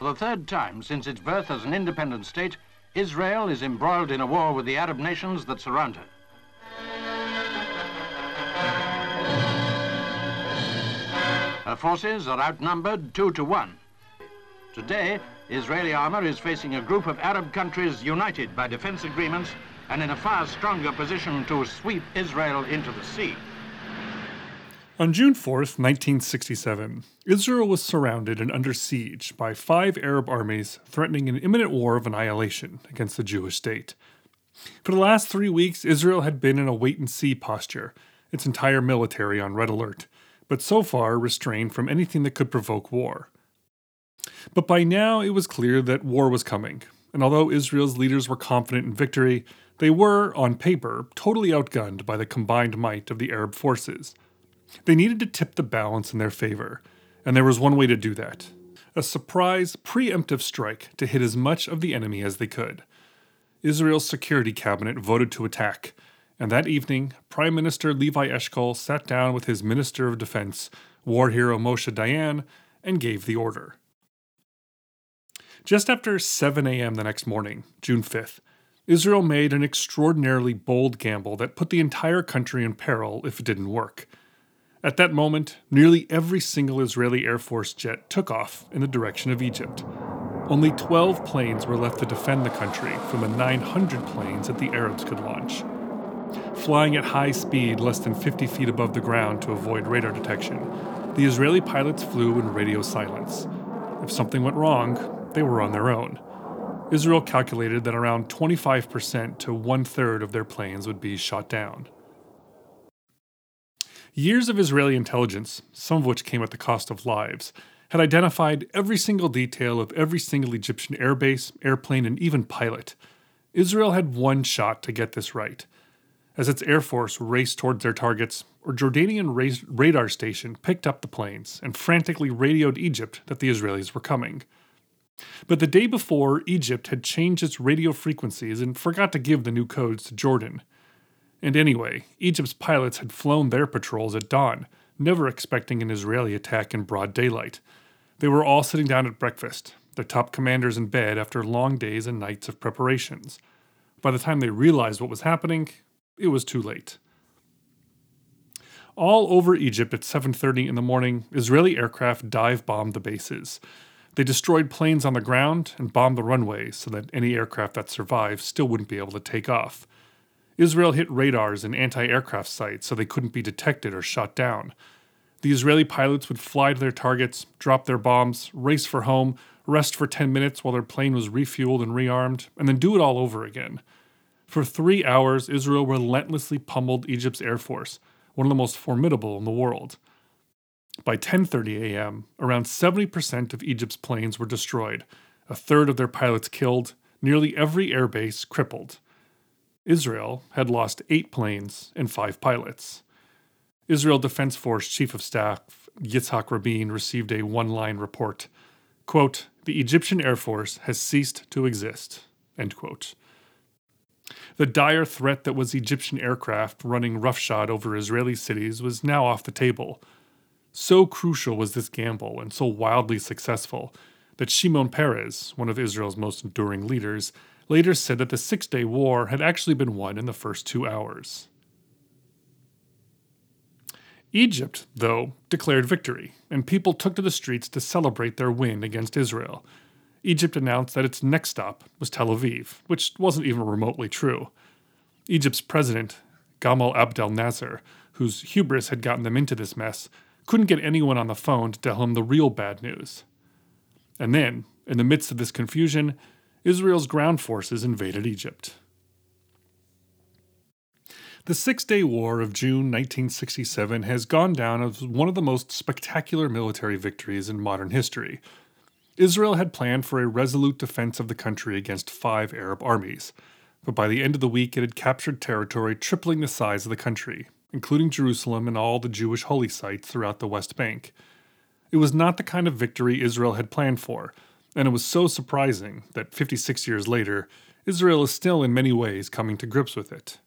For the third time since its birth as an independent state, Israel is embroiled in a war with the Arab nations that surround her. Her forces are outnumbered two to one. Today, Israeli armor is facing a group of Arab countries united by defense agreements and in a far stronger position to sweep Israel into the sea. On June 4, 1967, Israel was surrounded and under siege by five Arab armies threatening an imminent war of annihilation against the Jewish state. For the last three weeks, Israel had been in a wait and see posture, its entire military on red alert, but so far restrained from anything that could provoke war. But by now, it was clear that war was coming, and although Israel's leaders were confident in victory, they were, on paper, totally outgunned by the combined might of the Arab forces. They needed to tip the balance in their favor, and there was one way to do that a surprise, preemptive strike to hit as much of the enemy as they could. Israel's security cabinet voted to attack, and that evening, Prime Minister Levi Eshkol sat down with his Minister of Defense, war hero Moshe Dayan, and gave the order. Just after 7 a.m. the next morning, June 5th, Israel made an extraordinarily bold gamble that put the entire country in peril if it didn't work. At that moment, nearly every single Israeli Air Force jet took off in the direction of Egypt. Only 12 planes were left to defend the country from the 900 planes that the Arabs could launch. Flying at high speed, less than 50 feet above the ground to avoid radar detection, the Israeli pilots flew in radio silence. If something went wrong, they were on their own. Israel calculated that around 25% to one third of their planes would be shot down. Years of Israeli intelligence, some of which came at the cost of lives, had identified every single detail of every single Egyptian airbase, airplane, and even pilot. Israel had one shot to get this right. As its air force raced towards their targets, a Jordanian radar station picked up the planes and frantically radioed Egypt that the Israelis were coming. But the day before, Egypt had changed its radio frequencies and forgot to give the new codes to Jordan. And anyway, Egypt's pilots had flown their patrols at dawn, never expecting an Israeli attack in broad daylight. They were all sitting down at breakfast, their top commanders in bed after long days and nights of preparations. By the time they realized what was happening, it was too late. All over Egypt at 7:30 in the morning, Israeli aircraft dive bombed the bases. They destroyed planes on the ground and bombed the runways so that any aircraft that survived still wouldn't be able to take off. Israel hit radars and anti aircraft sites so they couldn't be detected or shot down. The Israeli pilots would fly to their targets, drop their bombs, race for home, rest for 10 minutes while their plane was refueled and rearmed, and then do it all over again. For three hours, Israel relentlessly pummeled Egypt's air force, one of the most formidable in the world. By 10:30 a.m., around 70% of Egypt's planes were destroyed, a third of their pilots killed, nearly every airbase crippled. Israel had lost eight planes and five pilots. Israel Defense Force Chief of Staff Yitzhak Rabin received a one line report quote, The Egyptian Air Force has ceased to exist. End quote. The dire threat that was Egyptian aircraft running roughshod over Israeli cities was now off the table. So crucial was this gamble and so wildly successful that Shimon Peres, one of Israel's most enduring leaders, later said that the Six Day War had actually been won in the first two hours. Egypt, though, declared victory, and people took to the streets to celebrate their win against Israel. Egypt announced that its next stop was Tel Aviv, which wasn't even remotely true. Egypt's president, Gamal Abdel Nasser, whose hubris had gotten them into this mess, couldn't get anyone on the phone to tell him the real bad news. And then, in the midst of this confusion, Israel's ground forces invaded Egypt. The Six Day War of June 1967 has gone down as one of the most spectacular military victories in modern history. Israel had planned for a resolute defense of the country against five Arab armies, but by the end of the week it had captured territory tripling the size of the country, including Jerusalem and all the Jewish holy sites throughout the West Bank. It was not the kind of victory Israel had planned for, and it was so surprising that 56 years later, Israel is still in many ways coming to grips with it.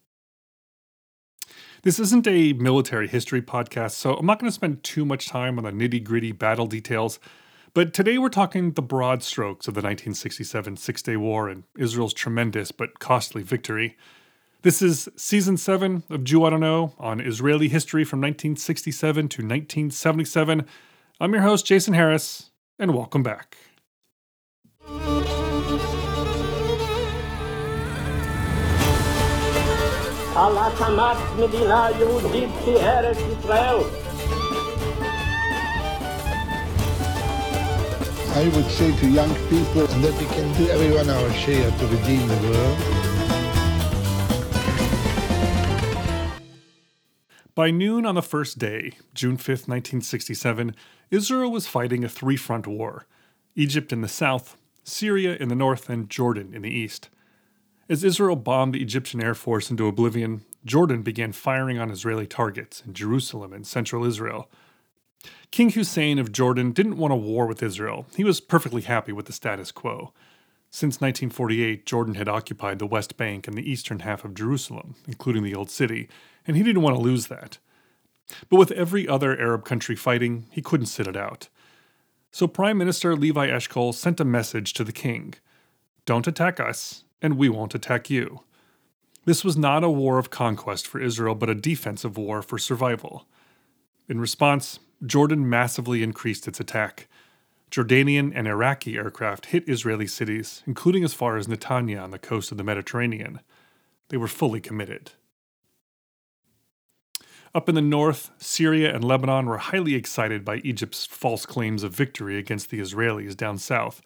This isn't a military history podcast, so I'm not going to spend too much time on the nitty gritty battle details, But today we're talking the broad strokes of the 1967 Six Day War and Israel's tremendous but costly victory. This is season 7 of Jew I Don't Know on Israeli history from 1967 to 1977. I'm your host, Jason Harris, and welcome back. על הקמת מדינה יהודית כארץ ישראל. I would say to young people that we can do everyone our share to redeem the world. By noon on the first day, June 5, 1967, Israel was fighting a three front war Egypt in the south, Syria in the north, and Jordan in the east. As Israel bombed the Egyptian Air Force into oblivion, Jordan began firing on Israeli targets in Jerusalem and central Israel. King Hussein of Jordan didn't want a war with Israel. He was perfectly happy with the status quo. Since 1948, Jordan had occupied the West Bank and the eastern half of Jerusalem, including the Old City, and he didn't want to lose that. But with every other Arab country fighting, he couldn't sit it out. So Prime Minister Levi Eshkol sent a message to the king Don't attack us, and we won't attack you. This was not a war of conquest for Israel, but a defensive war for survival. In response, Jordan massively increased its attack. Jordanian and Iraqi aircraft hit Israeli cities, including as far as Netanya on the coast of the Mediterranean. They were fully committed. Up in the north, Syria and Lebanon were highly excited by Egypt's false claims of victory against the Israelis down south.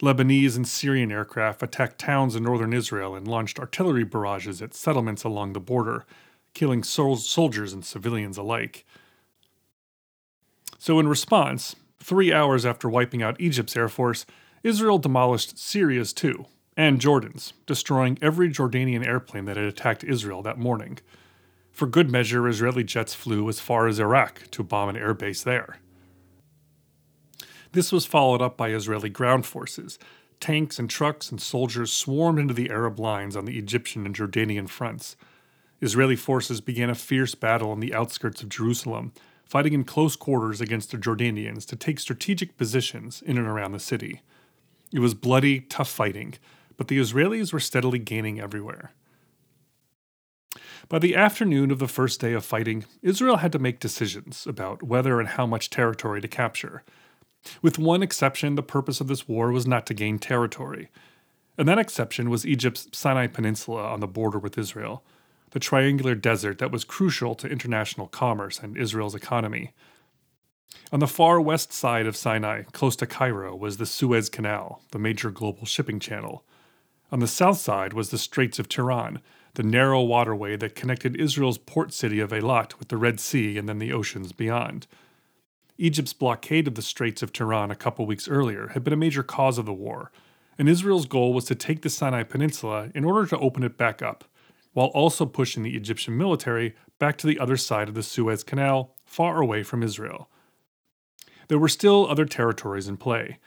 Lebanese and Syrian aircraft attacked towns in northern Israel and launched artillery barrages at settlements along the border, killing sol- soldiers and civilians alike. So, in response, three hours after wiping out Egypt's air force, Israel demolished Syria's too, and Jordan's, destroying every Jordanian airplane that had attacked Israel that morning. For good measure, Israeli jets flew as far as Iraq to bomb an airbase there. This was followed up by Israeli ground forces. Tanks and trucks and soldiers swarmed into the Arab lines on the Egyptian and Jordanian fronts. Israeli forces began a fierce battle on the outskirts of Jerusalem, fighting in close quarters against the Jordanians to take strategic positions in and around the city. It was bloody, tough fighting, but the Israelis were steadily gaining everywhere. By the afternoon of the first day of fighting, Israel had to make decisions about whether and how much territory to capture. With one exception, the purpose of this war was not to gain territory. And that exception was Egypt's Sinai Peninsula on the border with Israel the triangular desert that was crucial to international commerce and Israel's economy. On the far west side of Sinai, close to Cairo, was the Suez Canal, the major global shipping channel. On the south side was the Straits of Tiran, the narrow waterway that connected Israel's port city of Eilat with the Red Sea and then the oceans beyond. Egypt's blockade of the Straits of Tiran a couple weeks earlier had been a major cause of the war, and Israel's goal was to take the Sinai Peninsula in order to open it back up while also pushing the Egyptian military back to the other side of the Suez Canal, far away from Israel. There were still other territories in play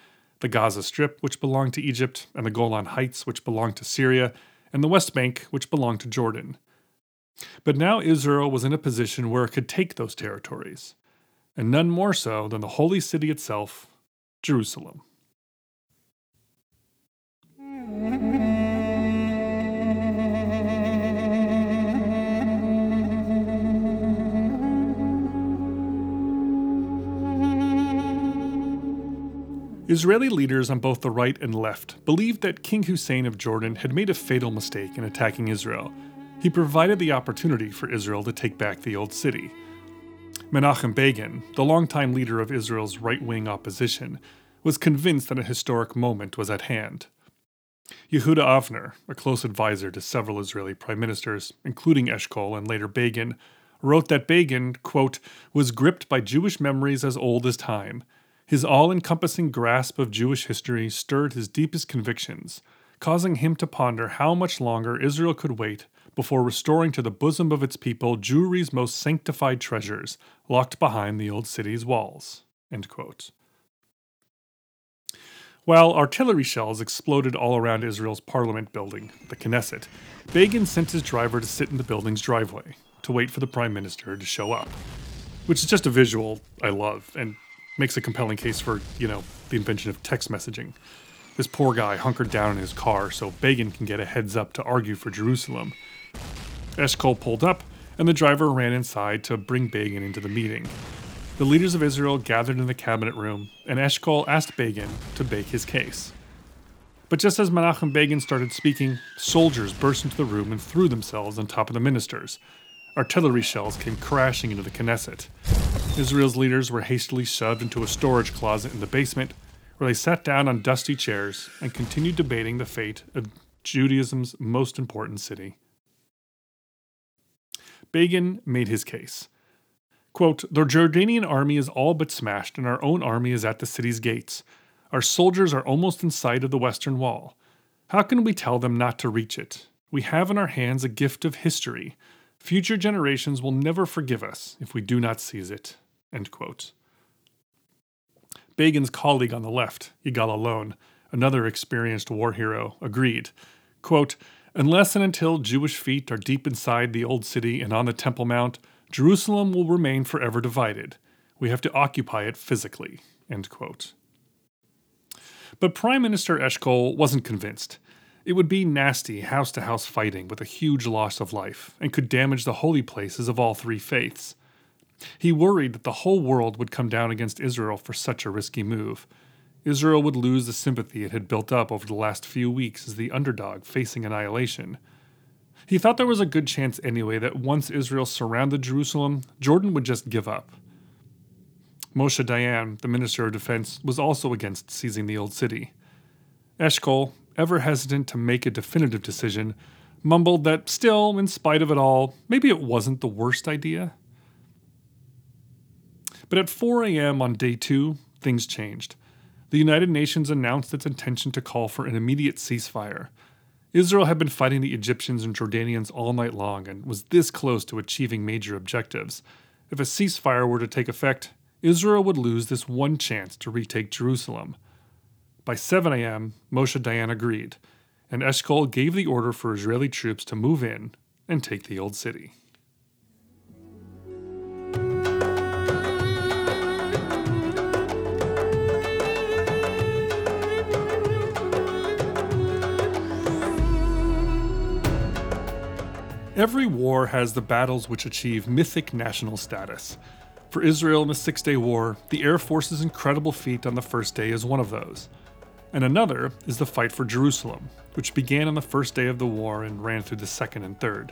the Gaza Strip, which belonged to Egypt, and the Golan Heights, which belonged to Syria, and the West Bank, which belonged to Jordan. But now Israel was in a position where it could take those territories, and none more so than the holy city itself, Jerusalem. Israeli leaders on both the right and left believed that King Hussein of Jordan had made a fatal mistake in attacking Israel. He provided the opportunity for Israel to take back the old city. Menachem Begin, the longtime leader of Israel's right wing opposition, was convinced that a historic moment was at hand. Yehuda Avner, a close advisor to several Israeli prime ministers, including Eshkol and later Begin, wrote that Begin, quote, was gripped by Jewish memories as old as time his all encompassing grasp of Jewish history stirred his deepest convictions, causing him to ponder how much longer Israel could wait before restoring to the bosom of its people Jewry's most sanctified treasures, locked behind the old city's walls. While artillery shells exploded all around Israel's parliament building, the Knesset, Begin sent his driver to sit in the building's driveway to wait for the prime minister to show up. Which is just a visual I love, and makes a compelling case for, you know, the invention of text messaging. This poor guy hunkered down in his car so Begin can get a heads up to argue for Jerusalem. Eshkol pulled up, and the driver ran inside to bring Begin into the meeting. The leaders of Israel gathered in the cabinet room, and Eshkol asked Begin to bake his case. But just as Menachem Begin started speaking, soldiers burst into the room and threw themselves on top of the ministers. Artillery shells came crashing into the Knesset. Israel's leaders were hastily shoved into a storage closet in the basement, where they sat down on dusty chairs and continued debating the fate of Judaism's most important city. Begin made his case. Quote, the Jordanian army is all but smashed, and our own army is at the city's gates. Our soldiers are almost in sight of the western wall. How can we tell them not to reach it? We have in our hands a gift of history. Future generations will never forgive us if we do not seize it. End quote. Begin's colleague on the left, Yigal Allon, another experienced war hero, agreed. Quote, Unless and until Jewish feet are deep inside the old city and on the Temple Mount, Jerusalem will remain forever divided. We have to occupy it physically. End quote. But Prime Minister Eshkol wasn't convinced. It would be nasty house to house fighting with a huge loss of life, and could damage the holy places of all three faiths. He worried that the whole world would come down against Israel for such a risky move. Israel would lose the sympathy it had built up over the last few weeks as the underdog facing annihilation. He thought there was a good chance anyway that once Israel surrounded Jerusalem, Jordan would just give up. Moshe Dayan, the Minister of Defense, was also against seizing the old city. Eshkol, ever hesitant to make a definitive decision, mumbled that still, in spite of it all, maybe it wasn't the worst idea. But at 4 a.m. on day two, things changed. The United Nations announced its intention to call for an immediate ceasefire, Israel had been fighting the Egyptians and Jordanians all night long and was this close to achieving major objectives. If a ceasefire were to take effect, Israel would lose this one chance to retake Jerusalem. By 7 a.m., Moshe Dayan agreed, and Eshkol gave the order for Israeli troops to move in and take the old city. Every war has the battles which achieve mythic national status. For Israel in the Six Day War, the Air Force's incredible feat on the first day is one of those. And another is the fight for Jerusalem, which began on the first day of the war and ran through the second and third.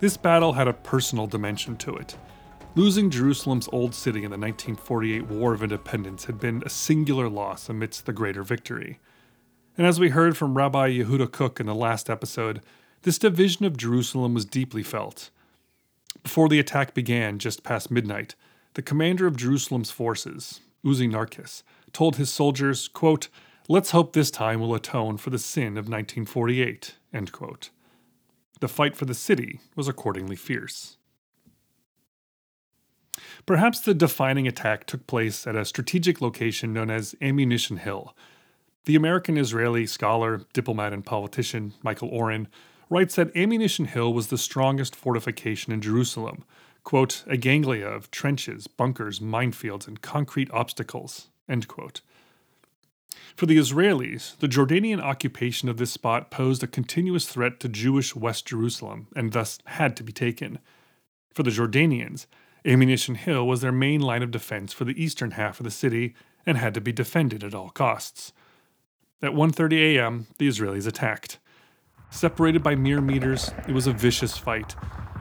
This battle had a personal dimension to it. Losing Jerusalem's old city in the 1948 War of Independence had been a singular loss amidst the greater victory. And as we heard from Rabbi Yehuda Kook in the last episode, this division of Jerusalem was deeply felt. Before the attack began, just past midnight, the commander of Jerusalem's forces, Uzi Narkis, told his soldiers, quote, Let's hope this time will atone for the sin of 1948. End quote. The fight for the city was accordingly fierce. Perhaps the defining attack took place at a strategic location known as Ammunition Hill. The American Israeli scholar, diplomat, and politician Michael Oren writes that Ammunition Hill was the strongest fortification in Jerusalem, quote, a ganglia of trenches, bunkers, minefields, and concrete obstacles, end quote. For the Israelis, the Jordanian occupation of this spot posed a continuous threat to Jewish West Jerusalem and thus had to be taken. For the Jordanians, Ammunition Hill was their main line of defense for the eastern half of the city and had to be defended at all costs. At 1:30 a.m., the Israelis attacked. Separated by mere meters, it was a vicious fight.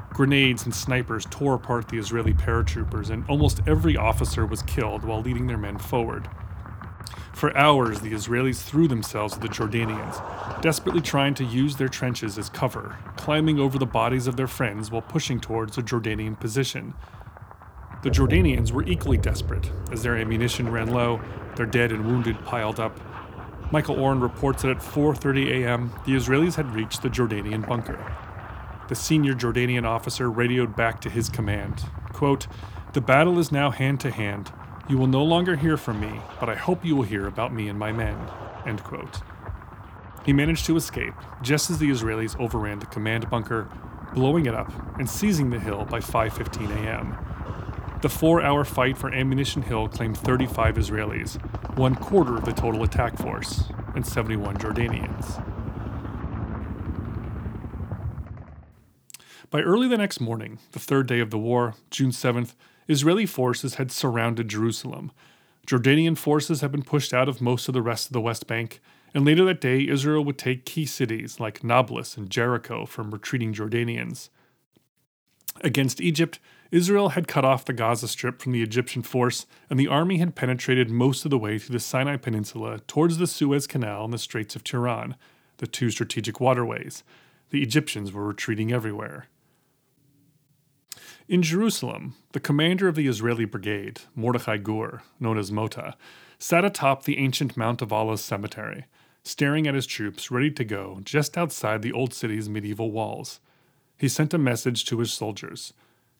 Grenades and snipers tore apart the Israeli paratroopers, and almost every officer was killed while leading their men forward. For hours, the Israelis threw themselves at the Jordanians, desperately trying to use their trenches as cover, climbing over the bodies of their friends while pushing towards a Jordanian position. The Jordanians were equally desperate, as their ammunition ran low, their dead and wounded piled up, Michael Oren reports that at 4:30 a.m., the Israelis had reached the Jordanian bunker. The senior Jordanian officer radioed back to his command, quote, "The battle is now hand to hand. You will no longer hear from me, but I hope you will hear about me and my men." End quote. He managed to escape just as the Israelis overran the command bunker, blowing it up and seizing the hill by 5:15 a.m. The four hour fight for Ammunition Hill claimed 35 Israelis, one quarter of the total attack force, and 71 Jordanians. By early the next morning, the third day of the war, June 7th, Israeli forces had surrounded Jerusalem. Jordanian forces had been pushed out of most of the rest of the West Bank, and later that day, Israel would take key cities like Nablus and Jericho from retreating Jordanians. Against Egypt, Israel had cut off the Gaza Strip from the Egyptian force, and the army had penetrated most of the way through the Sinai Peninsula towards the Suez Canal and the Straits of Tiran, the two strategic waterways. The Egyptians were retreating everywhere. In Jerusalem, the commander of the Israeli brigade, Mordechai Gur, known as Mota, sat atop the ancient Mount of Olives cemetery, staring at his troops ready to go just outside the old city's medieval walls. He sent a message to his soldiers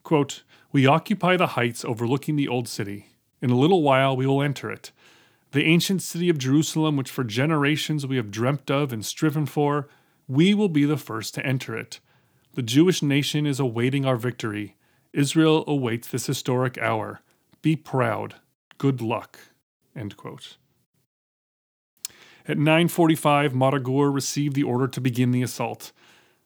quote, We occupy the heights overlooking the old city. In a little while we will enter it. The ancient city of Jerusalem, which for generations we have dreamt of and striven for, we will be the first to enter it. The Jewish nation is awaiting our victory Israel awaits this historic hour. Be proud. Good luck. End quote. At 9:45, Mota Gur received the order to begin the assault.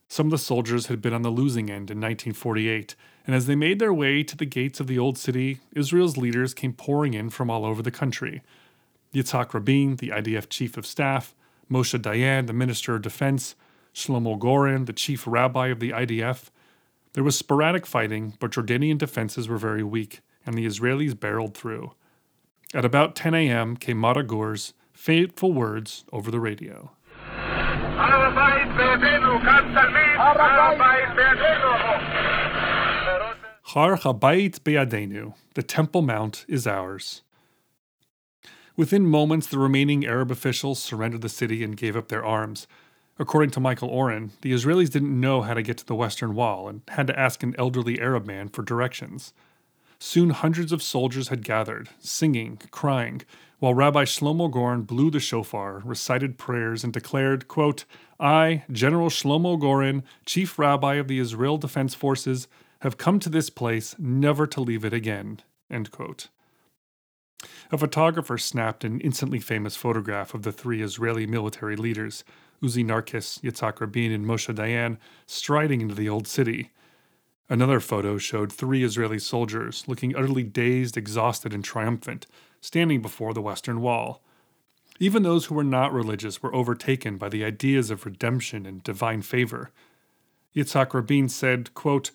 Some of the soldiers had been on the losing end in 1948, and as they made their way to the gates of the old city, Israel's leaders came pouring in from all over the country. Yitzhak Rabin, the IDF chief of staff, Moshe Dayan, the minister of defense, Shlomo Goren, the chief rabbi of the IDF, there was sporadic fighting, but Jordanian defenses were very weak, and the Israelis barreled through. At about 10 a.m. came Gur's fateful words over the radio. Har Habayit Be'adenu, the Temple Mount is ours. Within moments, the remaining Arab officials surrendered the city and gave up their arms. According to Michael Oren, the Israelis didn't know how to get to the Western Wall and had to ask an elderly Arab man for directions. Soon hundreds of soldiers had gathered, singing, crying, while Rabbi Shlomo Goren blew the shofar, recited prayers, and declared, quote, I, General Shlomo Goren, Chief Rabbi of the Israel Defense Forces, have come to this place never to leave it again. End quote. A photographer snapped an instantly famous photograph of the three Israeli military leaders, Uzi Narkis, Yitzhak Rabin, and Moshe Dayan, striding into the old city. Another photo showed three Israeli soldiers, looking utterly dazed, exhausted, and triumphant, standing before the Western Wall. Even those who were not religious were overtaken by the ideas of redemption and divine favor. Yitzhak Rabin said, quote,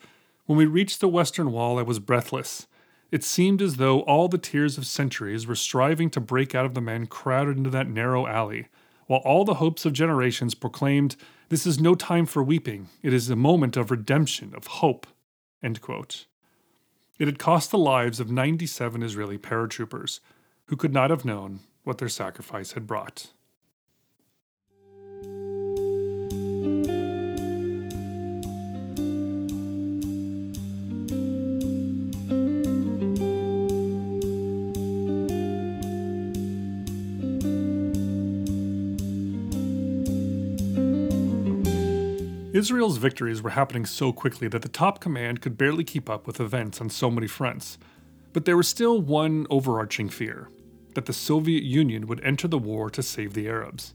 When we reached the Western Wall, I was breathless. It seemed as though all the tears of centuries were striving to break out of the men crowded into that narrow alley, while all the hopes of generations proclaimed, This is no time for weeping, it is a moment of redemption, of hope. It had cost the lives of 97 Israeli paratroopers, who could not have known what their sacrifice had brought. Israel's victories were happening so quickly that the top command could barely keep up with events on so many fronts. But there was still one overarching fear that the Soviet Union would enter the war to save the Arabs.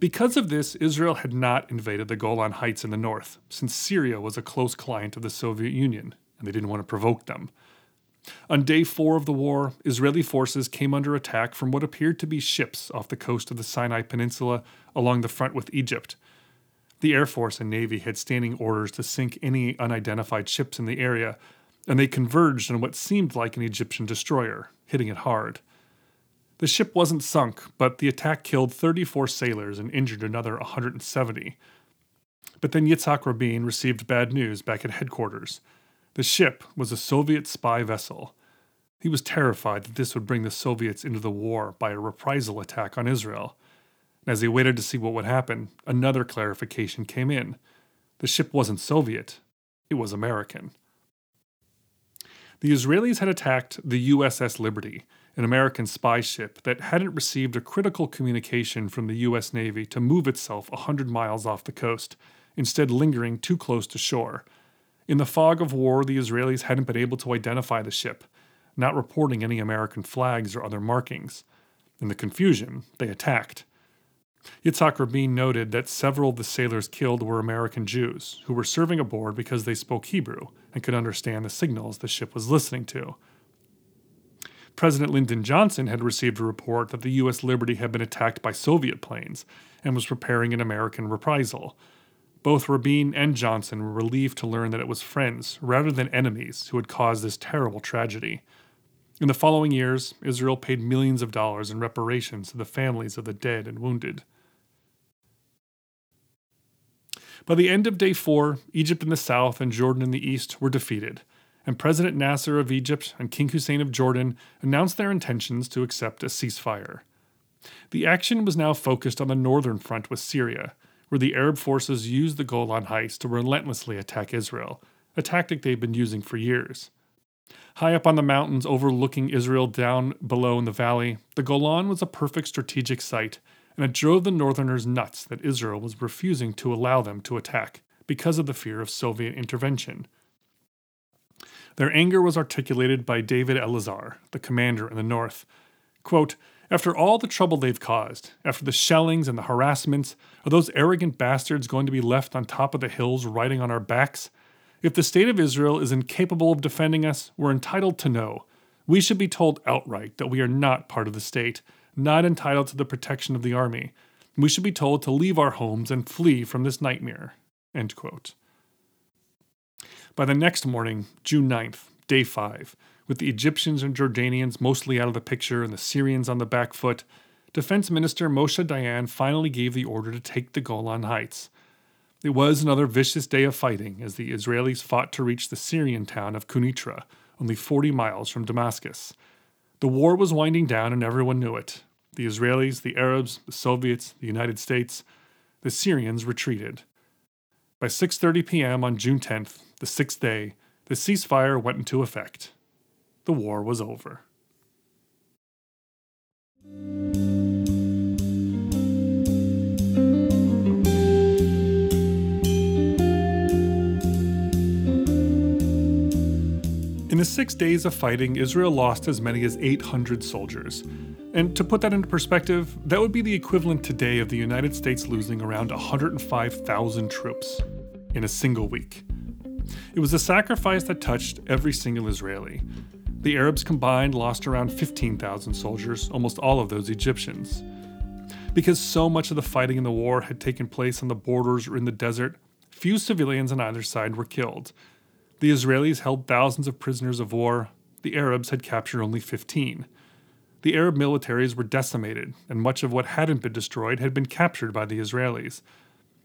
Because of this, Israel had not invaded the Golan Heights in the north, since Syria was a close client of the Soviet Union, and they didn't want to provoke them. On day four of the war, Israeli forces came under attack from what appeared to be ships off the coast of the Sinai Peninsula along the front with Egypt, the Air Force and Navy had standing orders to sink any unidentified ships in the area, and they converged on what seemed like an Egyptian destroyer, hitting it hard. The ship wasn't sunk, but the attack killed 34 sailors and injured another 170. But then Yitzhak Rabin received bad news back at headquarters. The ship was a Soviet spy vessel. He was terrified that this would bring the Soviets into the war by a reprisal attack on Israel. As he waited to see what would happen, another clarification came in. The ship wasn't Soviet, it was American. The Israelis had attacked the USS Liberty, an American spy ship that hadn't received a critical communication from the US Navy to move itself a 100 miles off the coast, instead, lingering too close to shore. In the fog of war, the Israelis hadn't been able to identify the ship, not reporting any American flags or other markings. In the confusion, they attacked. Yitzhak Rabin noted that several of the sailors killed were American Jews who were serving aboard because they spoke Hebrew and could understand the signals the ship was listening to. President Lyndon Johnson had received a report that the U.S. Liberty had been attacked by Soviet planes and was preparing an American reprisal. Both Rabin and Johnson were relieved to learn that it was friends rather than enemies who had caused this terrible tragedy. In the following years, Israel paid millions of dollars in reparations to the families of the dead and wounded. By the end of day four, Egypt in the south and Jordan in the east were defeated, and President Nasser of Egypt and King Hussein of Jordan announced their intentions to accept a ceasefire. The action was now focused on the northern front with Syria, where the Arab forces used the Golan Heights to relentlessly attack Israel, a tactic they've been using for years. High up on the mountains overlooking Israel down below in the valley, the Golan was a perfect strategic site and it drove the Northerners nuts that Israel was refusing to allow them to attack because of the fear of Soviet intervention. Their anger was articulated by David Elazar, the commander in the north. Quote, after all the trouble they've caused, after the shellings and the harassments, are those arrogant bastards going to be left on top of the hills riding on our backs? If the state of Israel is incapable of defending us, we're entitled to know. We should be told outright that we are not part of the state, not entitled to the protection of the army. We should be told to leave our homes and flee from this nightmare. By the next morning, June 9th, day 5, with the Egyptians and Jordanians mostly out of the picture and the Syrians on the back foot, Defense Minister Moshe Dayan finally gave the order to take the Golan Heights. It was another vicious day of fighting as the Israelis fought to reach the Syrian town of Quneitra, only 40 miles from Damascus. The war was winding down and everyone knew it. The Israelis, the Arabs, the Soviets, the United States, the Syrians retreated. By 6:30 p.m. on June 10th, the 6th day, the ceasefire went into effect. The war was over. In the six days of fighting, Israel lost as many as 800 soldiers. And to put that into perspective, that would be the equivalent today of the United States losing around 105,000 troops in a single week. It was a sacrifice that touched every single Israeli. The Arabs combined lost around 15,000 soldiers, almost all of those Egyptians. Because so much of the fighting in the war had taken place on the borders or in the desert, few civilians on either side were killed. The Israelis held thousands of prisoners of war, the Arabs had captured only 15 the Arab militaries were decimated, and much of what hadn't been destroyed had been captured by the Israelis.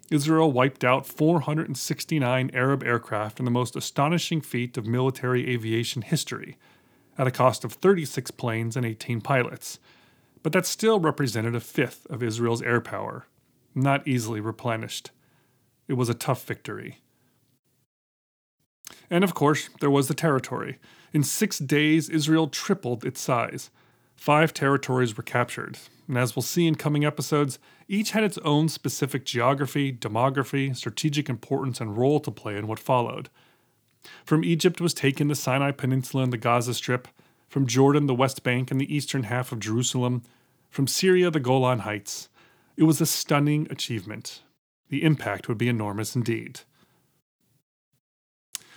Israel wiped out 469 Arab aircraft in the most astonishing feat of military aviation history, at a cost of 36 planes and 18 pilots. But that still represented a fifth of Israel's air power, not easily replenished. It was a tough victory. And of course, there was the territory. In six days, Israel tripled its size. Five territories were captured, and as we'll see in coming episodes, each had its own specific geography, demography, strategic importance, and role to play in what followed. From Egypt was taken the Sinai Peninsula and the Gaza Strip, from Jordan the West Bank and the eastern half of Jerusalem, from Syria the Golan Heights. It was a stunning achievement. The impact would be enormous indeed.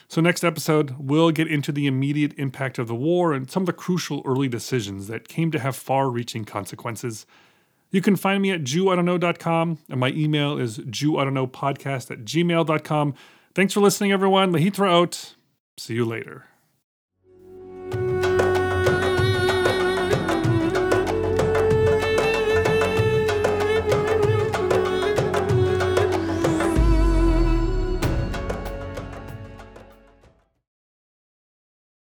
So, next episode, we'll get into the immediate impact of the war and some of the crucial early decisions that came to have far reaching consequences. You can find me at JewIdon'tKnow.com, and my email is JewIdon'tKnowPodcast at gmail.com. Thanks for listening, everyone. Lahitra out. See you later.